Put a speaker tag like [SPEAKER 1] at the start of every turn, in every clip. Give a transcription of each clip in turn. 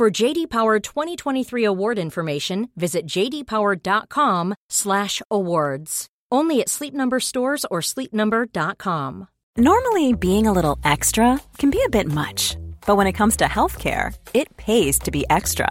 [SPEAKER 1] For JD Power 2023 award information, visit jdpower.com/awards. Only at Sleep Number stores or sleepnumber.com.
[SPEAKER 2] Normally, being a little extra can be a bit much, but when it comes to healthcare, it pays to be extra.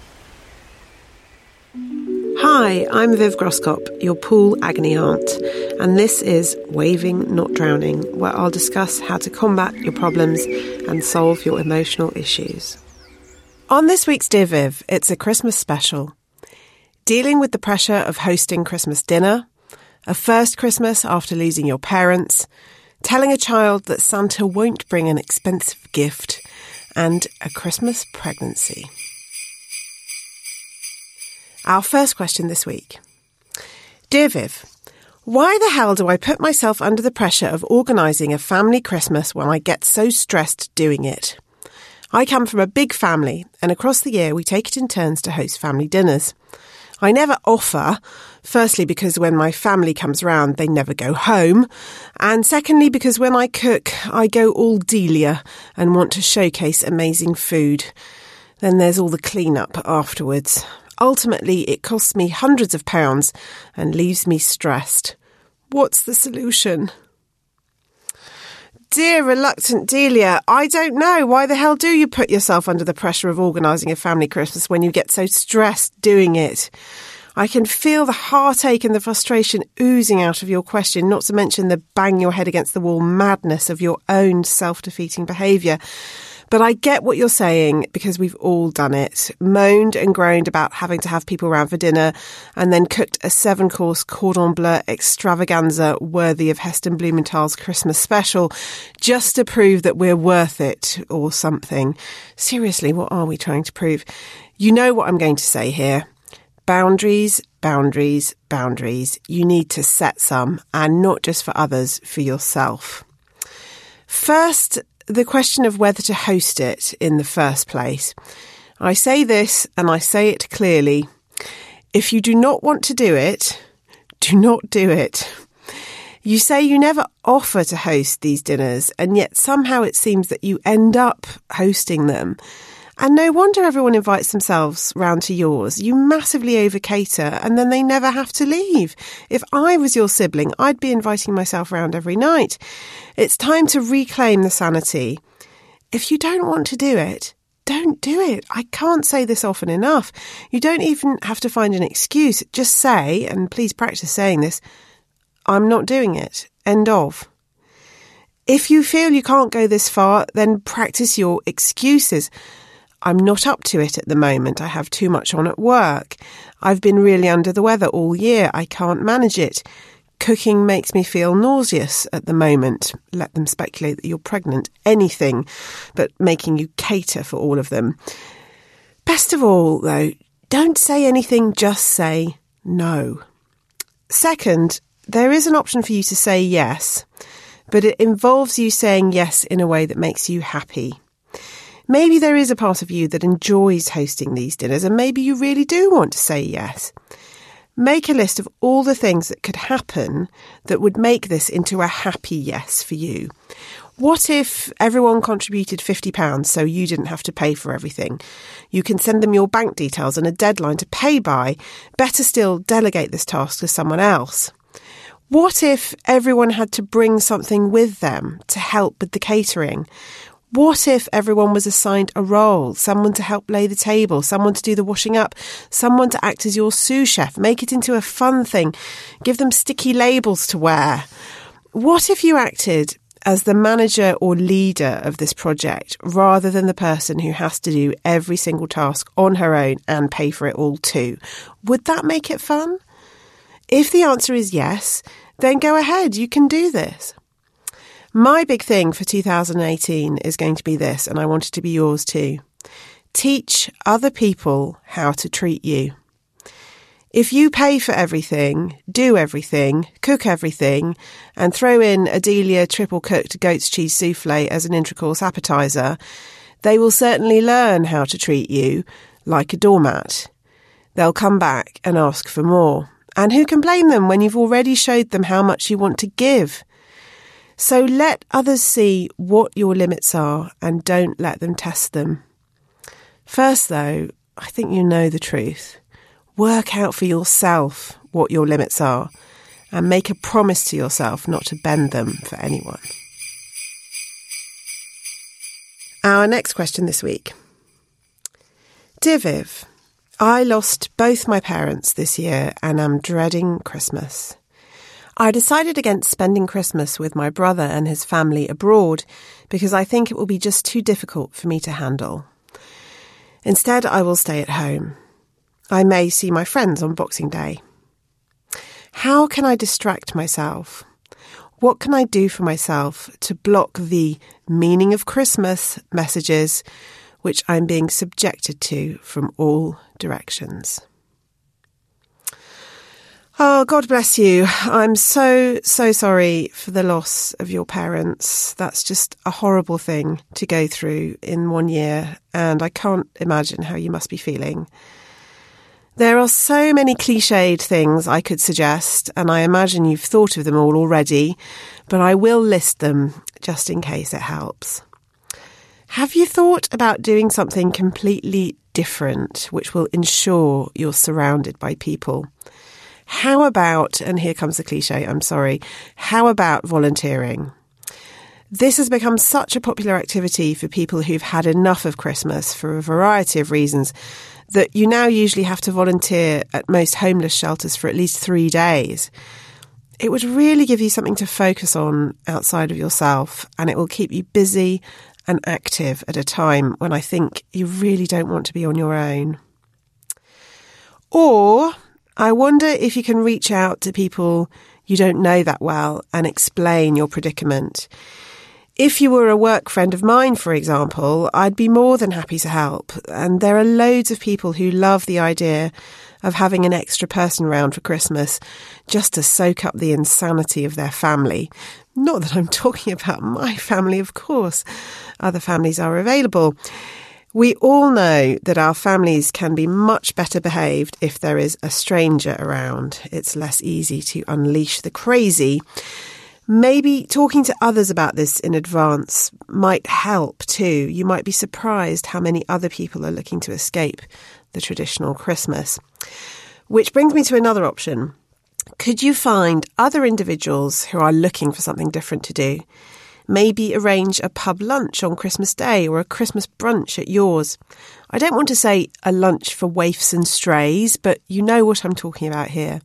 [SPEAKER 3] Hi, I'm Viv Groskop, your pool agony aunt, and this is Waving Not Drowning, where I'll discuss how to combat your problems and solve your emotional issues. On this week's Dear Viv, it's a Christmas special. Dealing with the pressure of hosting Christmas dinner, a first Christmas after losing your parents, telling a child that Santa won't bring an expensive gift, and a Christmas pregnancy. Our first question this week. Dear Viv, why the hell do I put myself under the pressure of organising a family Christmas when I get so stressed doing it? I come from a big family, and across the year we take it in turns to host family dinners. I never offer, firstly because when my family comes round they never go home, and secondly because when I cook I go all Delia and want to showcase amazing food. Then there's all the clean up afterwards. Ultimately, it costs me hundreds of pounds and leaves me stressed. What's the solution? Dear reluctant Delia, I don't know. Why the hell do you put yourself under the pressure of organising a family Christmas when you get so stressed doing it? I can feel the heartache and the frustration oozing out of your question, not to mention the bang your head against the wall madness of your own self defeating behaviour. But I get what you're saying because we've all done it. Moaned and groaned about having to have people around for dinner and then cooked a seven course cordon bleu extravaganza worthy of Heston Blumenthal's Christmas special just to prove that we're worth it or something. Seriously, what are we trying to prove? You know what I'm going to say here. Boundaries, boundaries, boundaries. You need to set some and not just for others, for yourself. First, the question of whether to host it in the first place. I say this and I say it clearly. If you do not want to do it, do not do it. You say you never offer to host these dinners, and yet somehow it seems that you end up hosting them. And no wonder everyone invites themselves round to yours. You massively over cater and then they never have to leave. If I was your sibling, I'd be inviting myself round every night. It's time to reclaim the sanity. If you don't want to do it, don't do it. I can't say this often enough. You don't even have to find an excuse. Just say, and please practice saying this, I'm not doing it. End of. If you feel you can't go this far, then practice your excuses. I'm not up to it at the moment. I have too much on at work. I've been really under the weather all year. I can't manage it. Cooking makes me feel nauseous at the moment. Let them speculate that you're pregnant. Anything but making you cater for all of them. Best of all, though, don't say anything, just say no. Second, there is an option for you to say yes, but it involves you saying yes in a way that makes you happy. Maybe there is a part of you that enjoys hosting these dinners, and maybe you really do want to say yes. Make a list of all the things that could happen that would make this into a happy yes for you. What if everyone contributed £50 so you didn't have to pay for everything? You can send them your bank details and a deadline to pay by. Better still, delegate this task to someone else. What if everyone had to bring something with them to help with the catering? What if everyone was assigned a role? Someone to help lay the table, someone to do the washing up, someone to act as your sous chef. Make it into a fun thing. Give them sticky labels to wear. What if you acted as the manager or leader of this project rather than the person who has to do every single task on her own and pay for it all too? Would that make it fun? If the answer is yes, then go ahead, you can do this. My big thing for 2018 is going to be this, and I want it to be yours too. Teach other people how to treat you. If you pay for everything, do everything, cook everything, and throw in a Delia triple cooked goat's cheese souffle as an intracourse appetizer, they will certainly learn how to treat you like a doormat. They'll come back and ask for more. And who can blame them when you've already showed them how much you want to give? So let others see what your limits are and don't let them test them. First, though, I think you know the truth. Work out for yourself what your limits are and make a promise to yourself not to bend them for anyone. Our next question this week. Dear Viv, I lost both my parents this year and am dreading Christmas. I decided against spending Christmas with my brother and his family abroad because I think it will be just too difficult for me to handle. Instead, I will stay at home. I may see my friends on Boxing Day. How can I distract myself? What can I do for myself to block the meaning of Christmas messages which I'm being subjected to from all directions? Oh, God bless you. I'm so, so sorry for the loss of your parents. That's just a horrible thing to go through in one year, and I can't imagine how you must be feeling. There are so many cliched things I could suggest, and I imagine you've thought of them all already, but I will list them just in case it helps. Have you thought about doing something completely different which will ensure you're surrounded by people? How about, and here comes the cliche, I'm sorry, how about volunteering? This has become such a popular activity for people who've had enough of Christmas for a variety of reasons that you now usually have to volunteer at most homeless shelters for at least three days. It would really give you something to focus on outside of yourself and it will keep you busy and active at a time when I think you really don't want to be on your own. Or I wonder if you can reach out to people you don't know that well and explain your predicament. If you were a work friend of mine, for example, I'd be more than happy to help. And there are loads of people who love the idea of having an extra person round for Christmas just to soak up the insanity of their family. Not that I'm talking about my family, of course. Other families are available. We all know that our families can be much better behaved if there is a stranger around. It's less easy to unleash the crazy. Maybe talking to others about this in advance might help too. You might be surprised how many other people are looking to escape the traditional Christmas. Which brings me to another option. Could you find other individuals who are looking for something different to do? Maybe arrange a pub lunch on Christmas Day or a Christmas brunch at yours. I don't want to say a lunch for waifs and strays, but you know what I'm talking about here.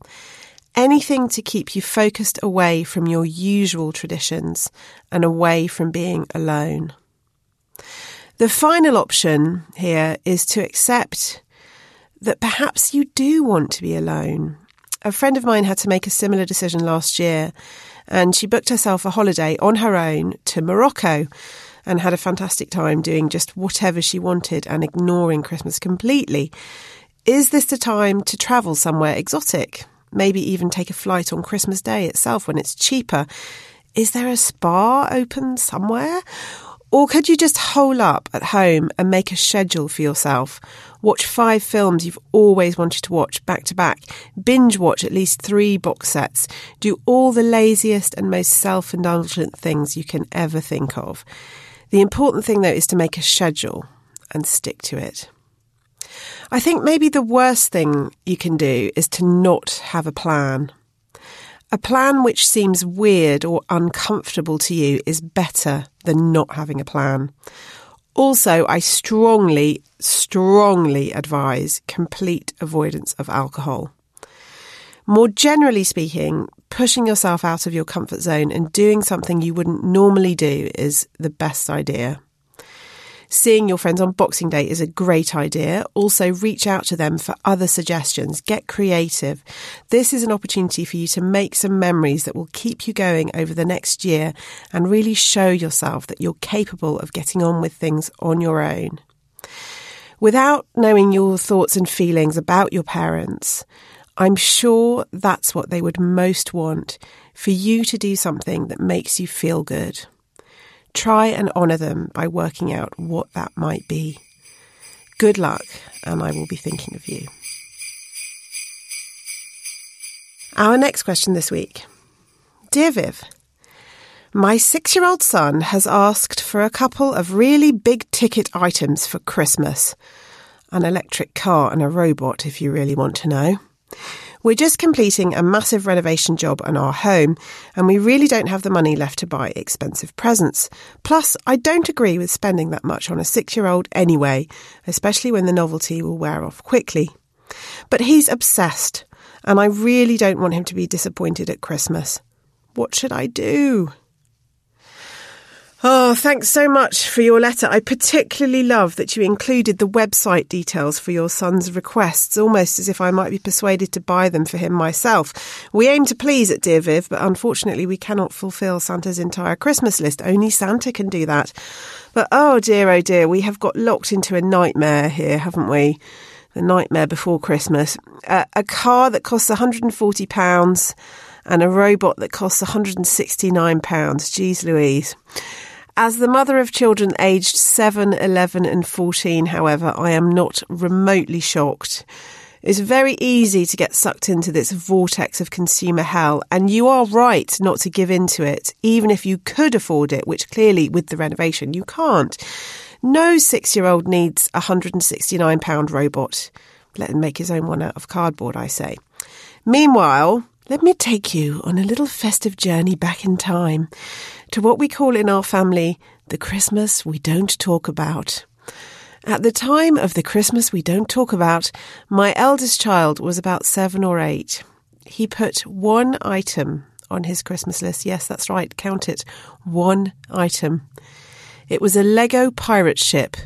[SPEAKER 3] Anything to keep you focused away from your usual traditions and away from being alone. The final option here is to accept that perhaps you do want to be alone. A friend of mine had to make a similar decision last year and she booked herself a holiday on her own to Morocco and had a fantastic time doing just whatever she wanted and ignoring Christmas completely. Is this the time to travel somewhere exotic? Maybe even take a flight on Christmas Day itself when it's cheaper. Is there a spa open somewhere? Or could you just hole up at home and make a schedule for yourself? Watch five films you've always wanted to watch back to back. Binge watch at least three box sets. Do all the laziest and most self indulgent things you can ever think of. The important thing, though, is to make a schedule and stick to it. I think maybe the worst thing you can do is to not have a plan. A plan which seems weird or uncomfortable to you is better than not having a plan. Also, I strongly, strongly advise complete avoidance of alcohol. More generally speaking, pushing yourself out of your comfort zone and doing something you wouldn't normally do is the best idea. Seeing your friends on Boxing Day is a great idea. Also, reach out to them for other suggestions. Get creative. This is an opportunity for you to make some memories that will keep you going over the next year and really show yourself that you're capable of getting on with things on your own. Without knowing your thoughts and feelings about your parents, I'm sure that's what they would most want for you to do something that makes you feel good. Try and honour them by working out what that might be. Good luck, and I will be thinking of you. Our next question this week Dear Viv, my six year old son has asked for a couple of really big ticket items for Christmas an electric car and a robot, if you really want to know. We're just completing a massive renovation job on our home, and we really don't have the money left to buy expensive presents. Plus, I don't agree with spending that much on a six year old anyway, especially when the novelty will wear off quickly. But he's obsessed, and I really don't want him to be disappointed at Christmas. What should I do? Oh, thanks so much for your letter. I particularly love that you included the website details for your son's requests, almost as if I might be persuaded to buy them for him myself. We aim to please at Dear Viv, but unfortunately we cannot fulfill Santa's entire Christmas list. Only Santa can do that. But oh dear, oh dear, we have got locked into a nightmare here, haven't we? The nightmare before Christmas. Uh, a car that costs £140 and a robot that costs £169. Geez Louise. As the mother of children aged 7, 11, and 14, however, I am not remotely shocked. It's very easy to get sucked into this vortex of consumer hell, and you are right not to give in to it, even if you could afford it, which clearly with the renovation you can't. No six year old needs a £169 robot. Let him make his own one out of cardboard, I say. Meanwhile, let me take you on a little festive journey back in time to what we call in our family the Christmas we don't talk about. At the time of the Christmas we don't talk about, my eldest child was about seven or eight. He put one item on his Christmas list. Yes, that's right, count it. One item. It was a Lego pirate ship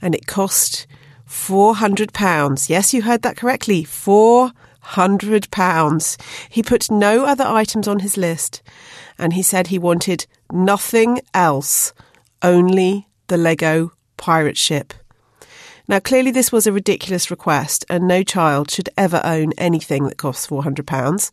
[SPEAKER 3] and it cost £400. Yes, you heard that correctly. Four hundred pounds. He put no other items on his list, and he said he wanted nothing else, only the Lego pirate ship. Now, clearly, this was a ridiculous request, and no child should ever own anything that costs £400.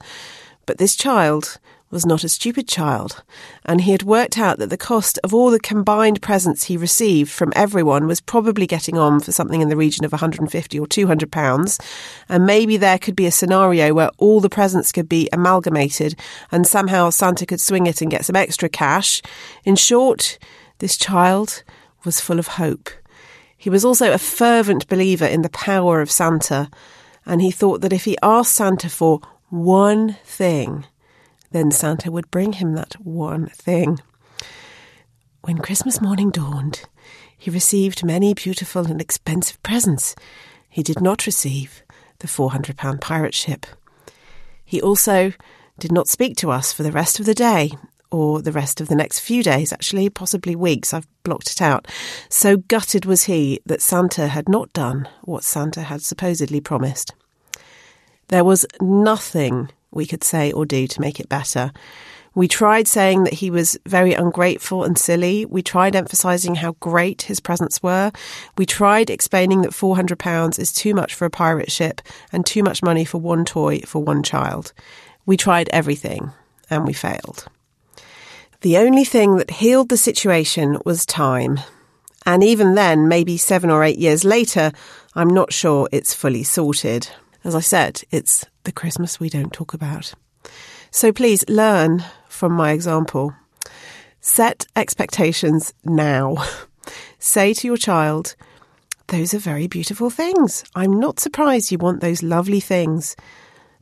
[SPEAKER 3] But this child was not a stupid child, and he had worked out that the cost of all the combined presents he received from everyone was probably getting on for something in the region of 150 or 200 pounds, and maybe there could be a scenario where all the presents could be amalgamated and somehow Santa could swing it and get some extra cash. In short, this child was full of hope. He was also a fervent believer in the power of Santa, and he thought that if he asked Santa for one thing, then Santa would bring him that one thing. When Christmas morning dawned, he received many beautiful and expensive presents. He did not receive the £400 pirate ship. He also did not speak to us for the rest of the day, or the rest of the next few days, actually, possibly weeks. I've blocked it out. So gutted was he that Santa had not done what Santa had supposedly promised. There was nothing we could say or do to make it better. We tried saying that he was very ungrateful and silly. We tried emphasising how great his presents were. We tried explaining that £400 is too much for a pirate ship and too much money for one toy for one child. We tried everything and we failed. The only thing that healed the situation was time. And even then, maybe seven or eight years later, I'm not sure it's fully sorted. As I said, it's the Christmas we don't talk about. So please learn from my example. Set expectations now. Say to your child, those are very beautiful things. I'm not surprised you want those lovely things.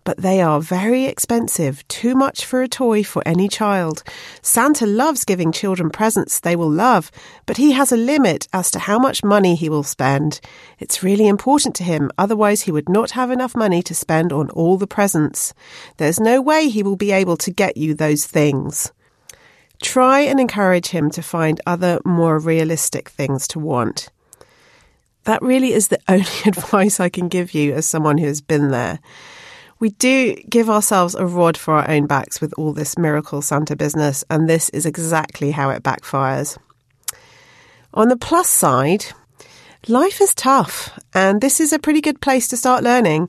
[SPEAKER 3] But they are very expensive, too much for a toy for any child. Santa loves giving children presents they will love, but he has a limit as to how much money he will spend. It's really important to him, otherwise, he would not have enough money to spend on all the presents. There's no way he will be able to get you those things. Try and encourage him to find other more realistic things to want. That really is the only advice I can give you as someone who has been there. We do give ourselves a rod for our own backs with all this miracle Santa business, and this is exactly how it backfires. On the plus side, life is tough, and this is a pretty good place to start learning.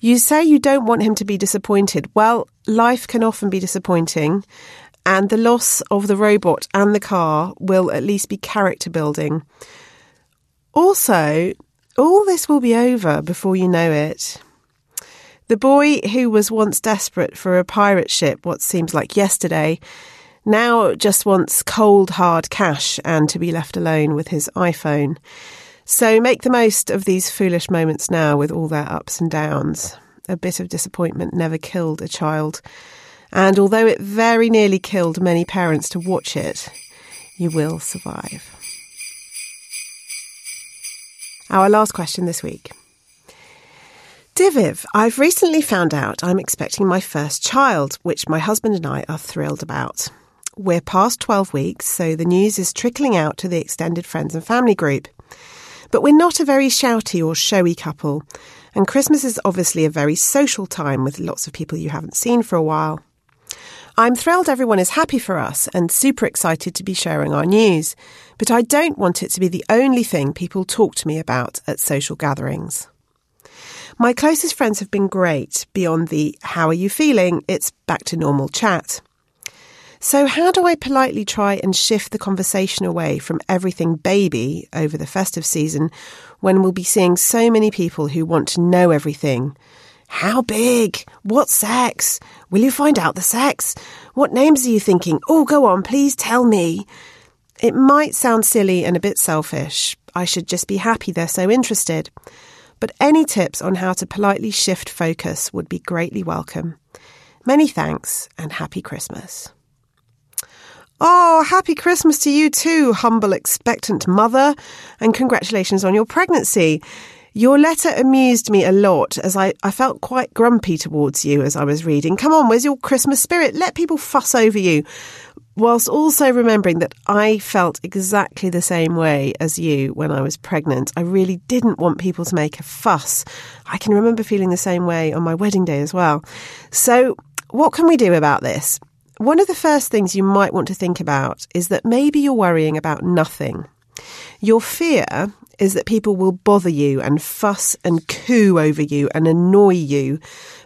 [SPEAKER 3] You say you don't want him to be disappointed. Well, life can often be disappointing, and the loss of the robot and the car will at least be character building. Also, all this will be over before you know it. The boy who was once desperate for a pirate ship, what seems like yesterday, now just wants cold, hard cash and to be left alone with his iPhone. So make the most of these foolish moments now with all their ups and downs. A bit of disappointment never killed a child. And although it very nearly killed many parents to watch it, you will survive. Our last question this week. Dear Viv, I've recently found out I'm expecting my first child, which my husband and I are thrilled about. We're past 12 weeks, so the news is trickling out to the extended friends and family group. But we're not a very shouty or showy couple, and Christmas is obviously a very social time with lots of people you haven't seen for a while. I'm thrilled everyone is happy for us and super excited to be sharing our news, but I don't want it to be the only thing people talk to me about at social gatherings. My closest friends have been great beyond the how are you feeling? It's back to normal chat. So, how do I politely try and shift the conversation away from everything baby over the festive season when we'll be seeing so many people who want to know everything? How big? What sex? Will you find out the sex? What names are you thinking? Oh, go on, please tell me. It might sound silly and a bit selfish. I should just be happy they're so interested but any tips on how to politely shift focus would be greatly welcome. Many thanks and happy Christmas. Oh, happy Christmas to you too, humble, expectant mother, and congratulations on your pregnancy. Your letter amused me a lot as I, I felt quite grumpy towards you as I was reading. Come on, where's your Christmas spirit? Let people fuss over you whilst also remembering that I felt exactly the same way as you when I was pregnant. I really didn't want people to make a fuss. I can remember feeling the same way on my wedding day as well. So, what can we do about this? One of the first things you might want to think about is that maybe you're worrying about nothing. Your fear is that people will bother you and fuss and coo over you and annoy you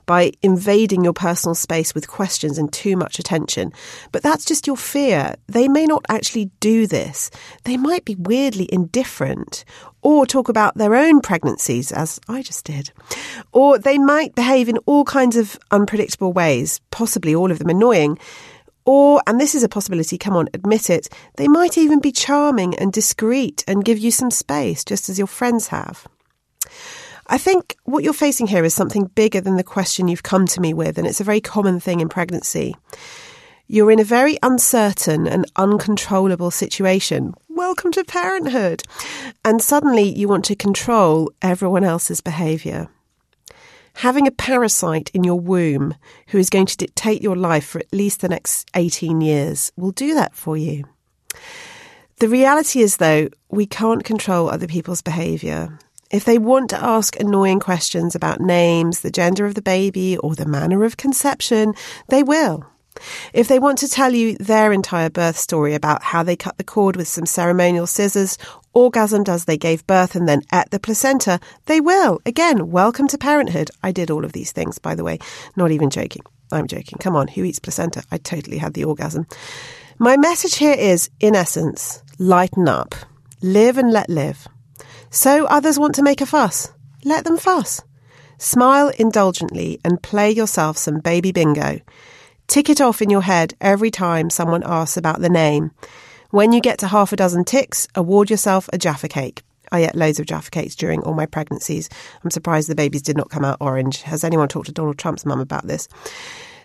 [SPEAKER 3] by invading your personal space with questions and too much attention. But that's just your fear. They may not actually do this. They might be weirdly indifferent or talk about their own pregnancies, as I just did. Or they might behave in all kinds of unpredictable ways, possibly all of them annoying. Or, and this is a possibility, come on, admit it, they might even be charming and discreet and give you some space, just as your friends have. I think what you're facing here is something bigger than the question you've come to me with, and it's a very common thing in pregnancy. You're in a very uncertain and uncontrollable situation. Welcome to parenthood. And suddenly you want to control everyone else's behaviour. Having a parasite in your womb who is going to dictate your life for at least the next 18 years will do that for you. The reality is, though, we can't control other people's behaviour. If they want to ask annoying questions about names, the gender of the baby, or the manner of conception, they will. If they want to tell you their entire birth story about how they cut the cord with some ceremonial scissors, orgasmed as they gave birth, and then ate the placenta, they will. Again, welcome to parenthood. I did all of these things, by the way. Not even joking. I'm joking. Come on, who eats placenta? I totally had the orgasm. My message here is, in essence, lighten up. Live and let live. So others want to make a fuss. Let them fuss. Smile indulgently and play yourself some baby bingo. Tick it off in your head every time someone asks about the name. When you get to half a dozen ticks, award yourself a Jaffa cake. I ate loads of Jaffa cakes during all my pregnancies. I'm surprised the babies did not come out orange. Has anyone talked to Donald Trump's mum about this?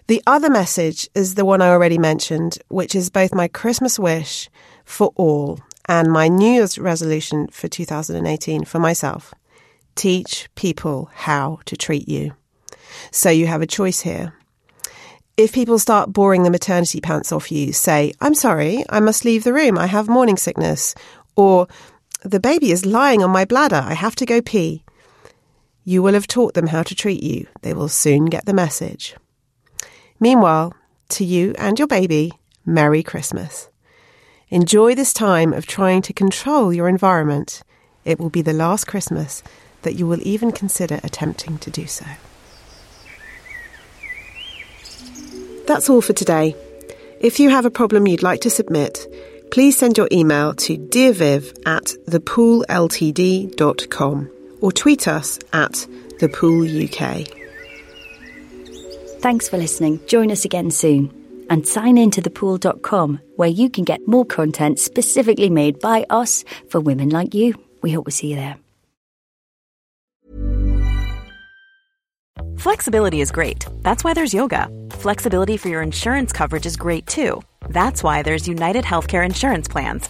[SPEAKER 3] The other message is the one I already mentioned, which is both my Christmas wish for all and my New Year's resolution for 2018 for myself. Teach people how to treat you. So you have a choice here. If people start boring the maternity pants off you, say, I'm sorry, I must leave the room, I have morning sickness, or the baby is lying on my bladder, I have to go pee. You will have taught them how to treat you. They will soon get the message. Meanwhile, to you and your baby, Merry Christmas. Enjoy this time of trying to control your environment. It will be the last Christmas that you will even consider attempting to do so. That's all for today. If you have a problem you'd like to submit, please send your email to dearviv at thepoolltd.com or tweet us at thepooluk.
[SPEAKER 4] Thanks for listening. Join us again soon. And sign in to thepool.com where you can get more content specifically made by us for women like you. We hope we see you there.
[SPEAKER 2] Flexibility is great. That's why there's yoga. Flexibility for your insurance coverage is great too. That's why there's United Healthcare Insurance Plans.